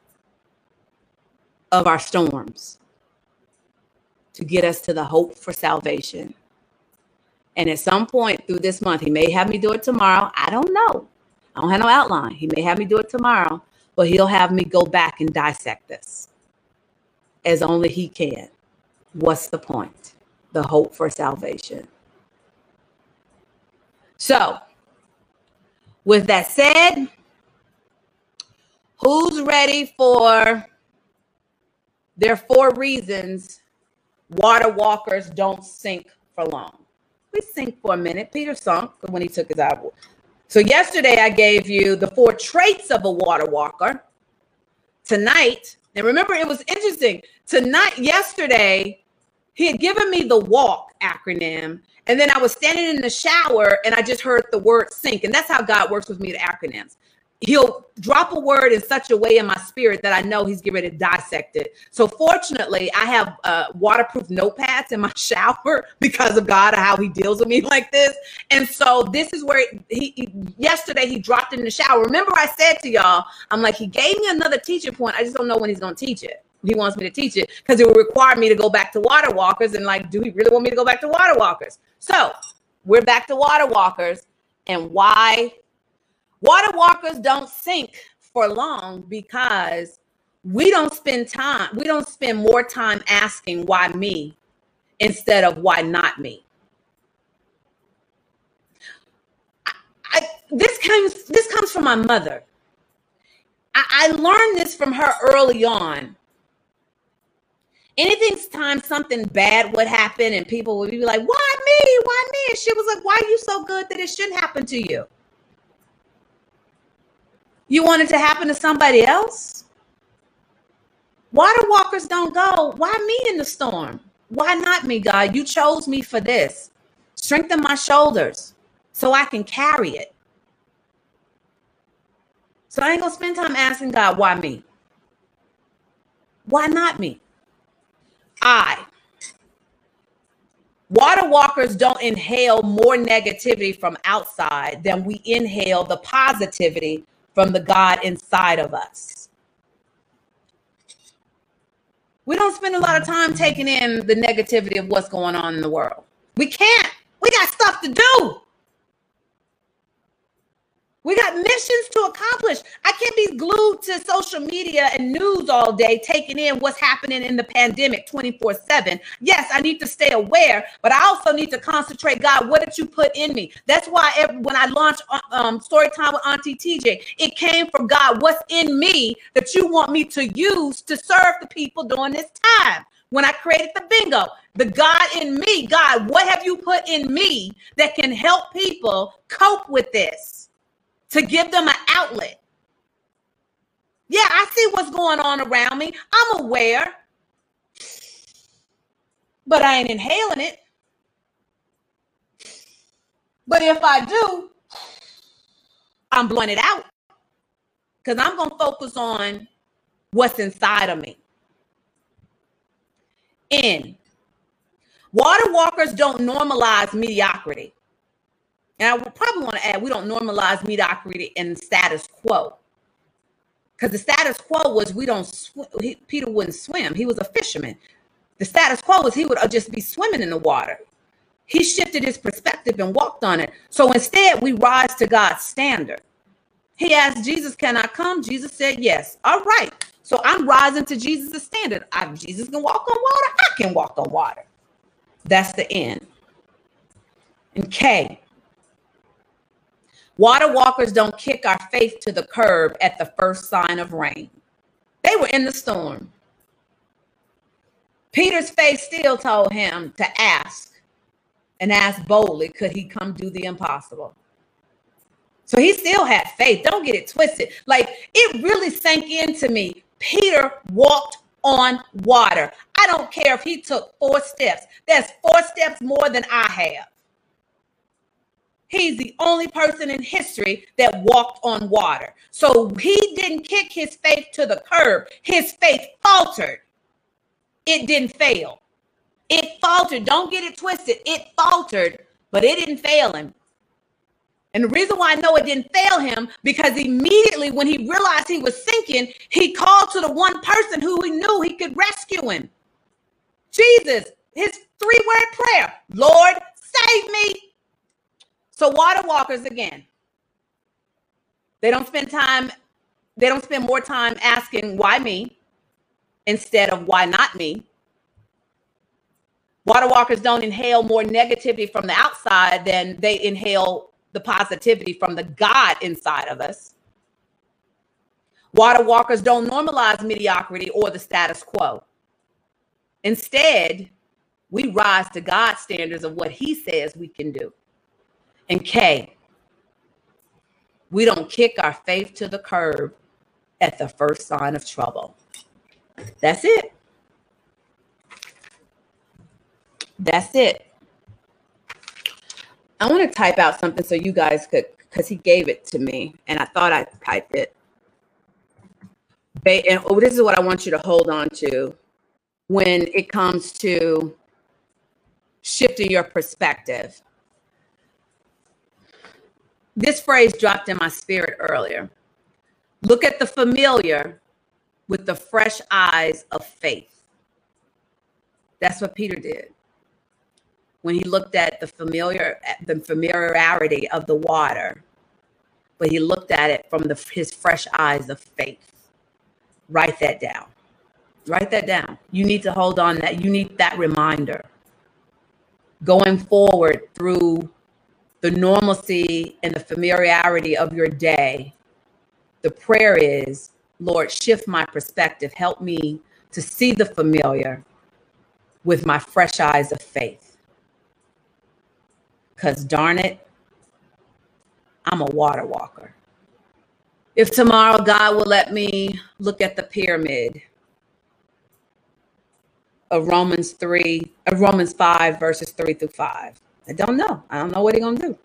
of our storms to get us to the hope for salvation. And at some point through this month, he may have me do it tomorrow. I don't know. I don't have no outline. He may have me do it tomorrow, but he'll have me go back and dissect this as only he can. What's the point? The hope for salvation. So, with that said, who's ready for their four reasons water walkers don't sink for long? We sink for a minute. Peter sunk when he took his eyeball. So, yesterday I gave you the four traits of a water walker. Tonight, and remember, it was interesting. Tonight, yesterday, he had given me the walk acronym, and then I was standing in the shower and I just heard the word sink. And that's how God works with me, the acronyms. He'll drop a word in such a way in my spirit that I know he's getting ready to dissect it. So fortunately, I have uh, waterproof notepads in my shower because of God and how he deals with me like this. And so this is where he, he yesterday he dropped in the shower. Remember I said to y'all, I'm like, he gave me another teaching point. I just don't know when he's going to teach it he wants me to teach it because it will require me to go back to water walkers and like do he really want me to go back to water walkers so we're back to water walkers and why water walkers don't sink for long because we don't spend time we don't spend more time asking why me instead of why not me I, I, this comes this comes from my mother I, I learned this from her early on anything time something bad would happen and people would be like, why me? Why me? And she was like, why are you so good that it shouldn't happen to you? You want it to happen to somebody else? Water walkers don't go. Why me in the storm? Why not me, God? You chose me for this. Strengthen my shoulders so I can carry it. So I ain't gonna spend time asking God, why me? Why not me? I. Water walkers don't inhale more negativity from outside than we inhale the positivity from the God inside of us. We don't spend a lot of time taking in the negativity of what's going on in the world. We can't. We got stuff to do. We got missions to accomplish. I can't be glued to social media and news all day, taking in what's happening in the pandemic 24 7. Yes, I need to stay aware, but I also need to concentrate. God, what did you put in me? That's why every, when I launched uh, um, Story Time with Auntie TJ, it came from God. What's in me that you want me to use to serve the people during this time? when I created the bingo. The God in me, God, what have you put in me that can help people cope with this? To give them an outlet. Yeah, I see what's going on around me. I'm aware, but I ain't inhaling it. But if I do, I'm blowing it out because I'm going to focus on what's inside of me. In water walkers don't normalize mediocrity. And I would probably want to add, we don't normalize mediocrity and status quo. Because the status quo was we don't, sw- he, Peter wouldn't swim. He was a fisherman. The status quo was he would uh, just be swimming in the water. He shifted his perspective and walked on it. So instead, we rise to God's standard. He asked Jesus, Can I come? Jesus said, Yes. All right. So I'm rising to Jesus' standard. I, Jesus can walk on water. I can walk on water. That's the end. And K, Water walkers don't kick our faith to the curb at the first sign of rain. They were in the storm. Peter's faith still told him to ask and ask boldly, could he come do the impossible? So he still had faith. Don't get it twisted. Like it really sank into me. Peter walked on water. I don't care if he took four steps. There's four steps more than I have. He's the only person in history that walked on water. So he didn't kick his faith to the curb. His faith faltered. It didn't fail. It faltered. Don't get it twisted. It faltered, but it didn't fail him. And the reason why I know it didn't fail him, because immediately when he realized he was sinking, he called to the one person who he knew he could rescue him. Jesus, his three word prayer Lord, save me. So, water walkers again, they don't spend time, they don't spend more time asking, why me, instead of why not me. Water walkers don't inhale more negativity from the outside than they inhale the positivity from the God inside of us. Water walkers don't normalize mediocrity or the status quo. Instead, we rise to God's standards of what He says we can do. And K, we don't kick our faith to the curb at the first sign of trouble. That's it. That's it. I want to type out something so you guys could, because he gave it to me and I thought I typed it. And oh, this is what I want you to hold on to when it comes to shifting your perspective. This phrase dropped in my spirit earlier. Look at the familiar with the fresh eyes of faith. That's what Peter did. When he looked at the familiar the familiarity of the water but he looked at it from the, his fresh eyes of faith. Write that down. Write that down. You need to hold on that. You need that reminder. Going forward through the normalcy and the familiarity of your day the prayer is lord shift my perspective help me to see the familiar with my fresh eyes of faith because darn it, I'm a water walker. If tomorrow God will let me look at the pyramid of Romans 3, of Romans 5, verses 3 through 5. I don't know. I don't know what he's gonna do.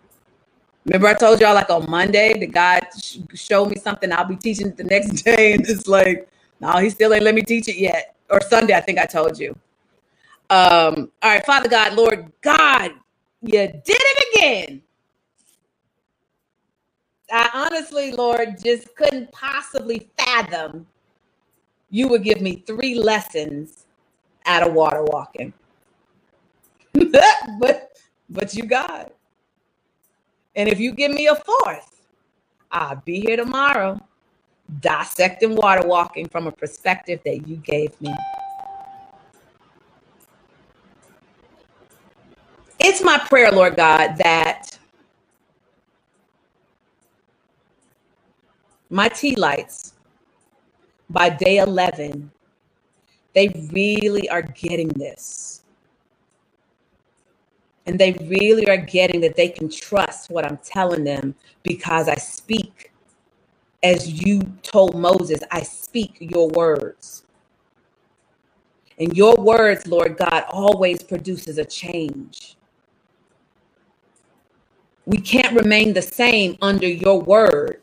Remember, I told y'all like on Monday, the God sh- showed me something I'll be teaching it the next day, and it's like, no, he still ain't let me teach it yet. Or Sunday, I think I told you. Um, all right, Father God, Lord God, you did it again. I honestly, Lord, just couldn't possibly fathom you would give me three lessons out of water walking. but but you God. And if you give me a fourth, I'll be here tomorrow dissecting water walking from a perspective that you gave me. It's my prayer, Lord God, that my tea lights by day 11, they really are getting this. And they really are getting that they can trust what I'm telling them because I speak as you told Moses, I speak your words. And your words, Lord God, always produces a change. We can't remain the same under your word.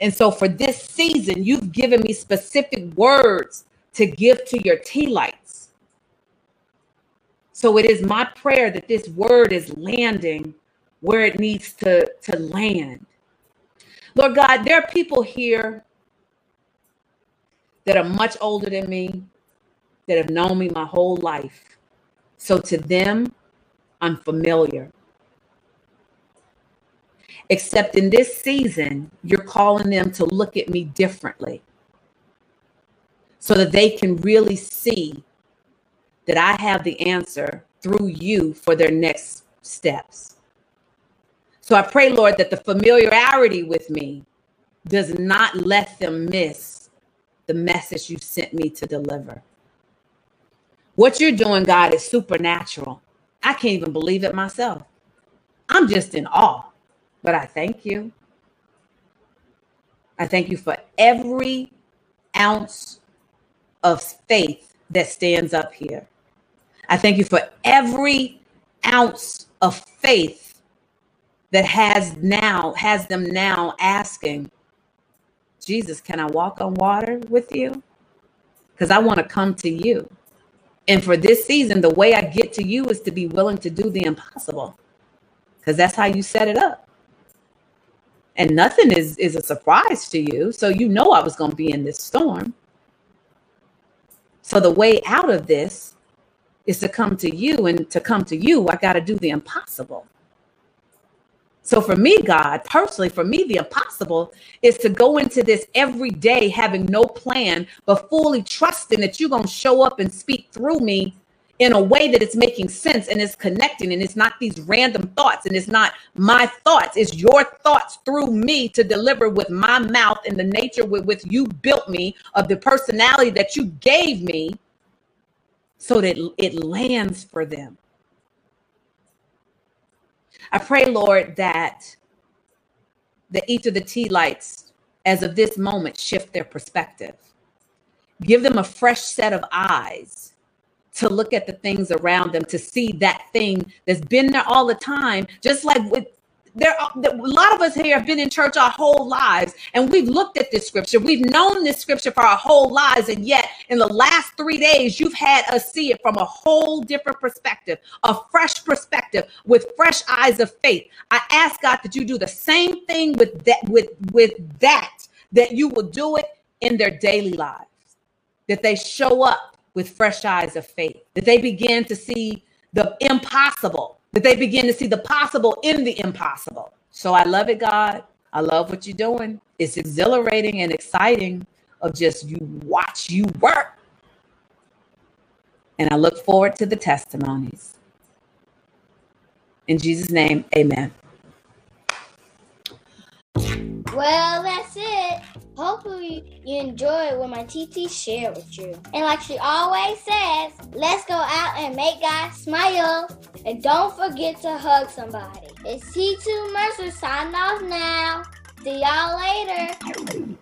And so for this season, you've given me specific words to give to your tea lights. So it is my prayer that this word is landing where it needs to, to land. Lord God, there are people here that are much older than me, that have known me my whole life. So to them, I'm familiar. Except in this season, you're calling them to look at me differently so that they can really see that I have the answer through you for their next steps. So I pray, Lord, that the familiarity with me does not let them miss the message you sent me to deliver. What you're doing, God, is supernatural. I can't even believe it myself. I'm just in awe, but I thank you. I thank you for every ounce of faith that stands up here. I thank you for every ounce of faith that has now has them now asking Jesus, can I walk on water with you? Because I want to come to you. And for this season, the way I get to you is to be willing to do the impossible. Because that's how you set it up. And nothing is, is a surprise to you. So you know I was going to be in this storm. So the way out of this is to come to you. And to come to you, I got to do the impossible. So for me, God, personally, for me, the impossible is to go into this every day having no plan, but fully trusting that you're going to show up and speak through me in a way that it's making sense and it's connecting and it's not these random thoughts and it's not my thoughts it's your thoughts through me to deliver with my mouth and the nature with which you built me of the personality that you gave me so that it lands for them I pray, Lord, that the each of the tea lights, as of this moment, shift their perspective. Give them a fresh set of eyes to look at the things around them, to see that thing that's been there all the time, just like with there are, a lot of us here have been in church our whole lives and we've looked at this scripture. We've known this scripture for our whole lives and yet in the last three days you've had us see it from a whole different perspective a fresh perspective with fresh eyes of faith. I ask god that you do the same thing with that with with that that you will do it in their daily lives that they show up with fresh eyes of faith that they begin to see the impossible that they begin to see the possible in the impossible. So I love it, God. I love what you're doing. It's exhilarating and exciting of just you watch you work. And I look forward to the testimonies. In Jesus' name, amen. Well, that's it. Hopefully, you enjoyed what my TT shared with you. And like she always says, let's go out and make God smile. And don't forget to hug somebody. It's T2 Mercer signing off now. See y'all later.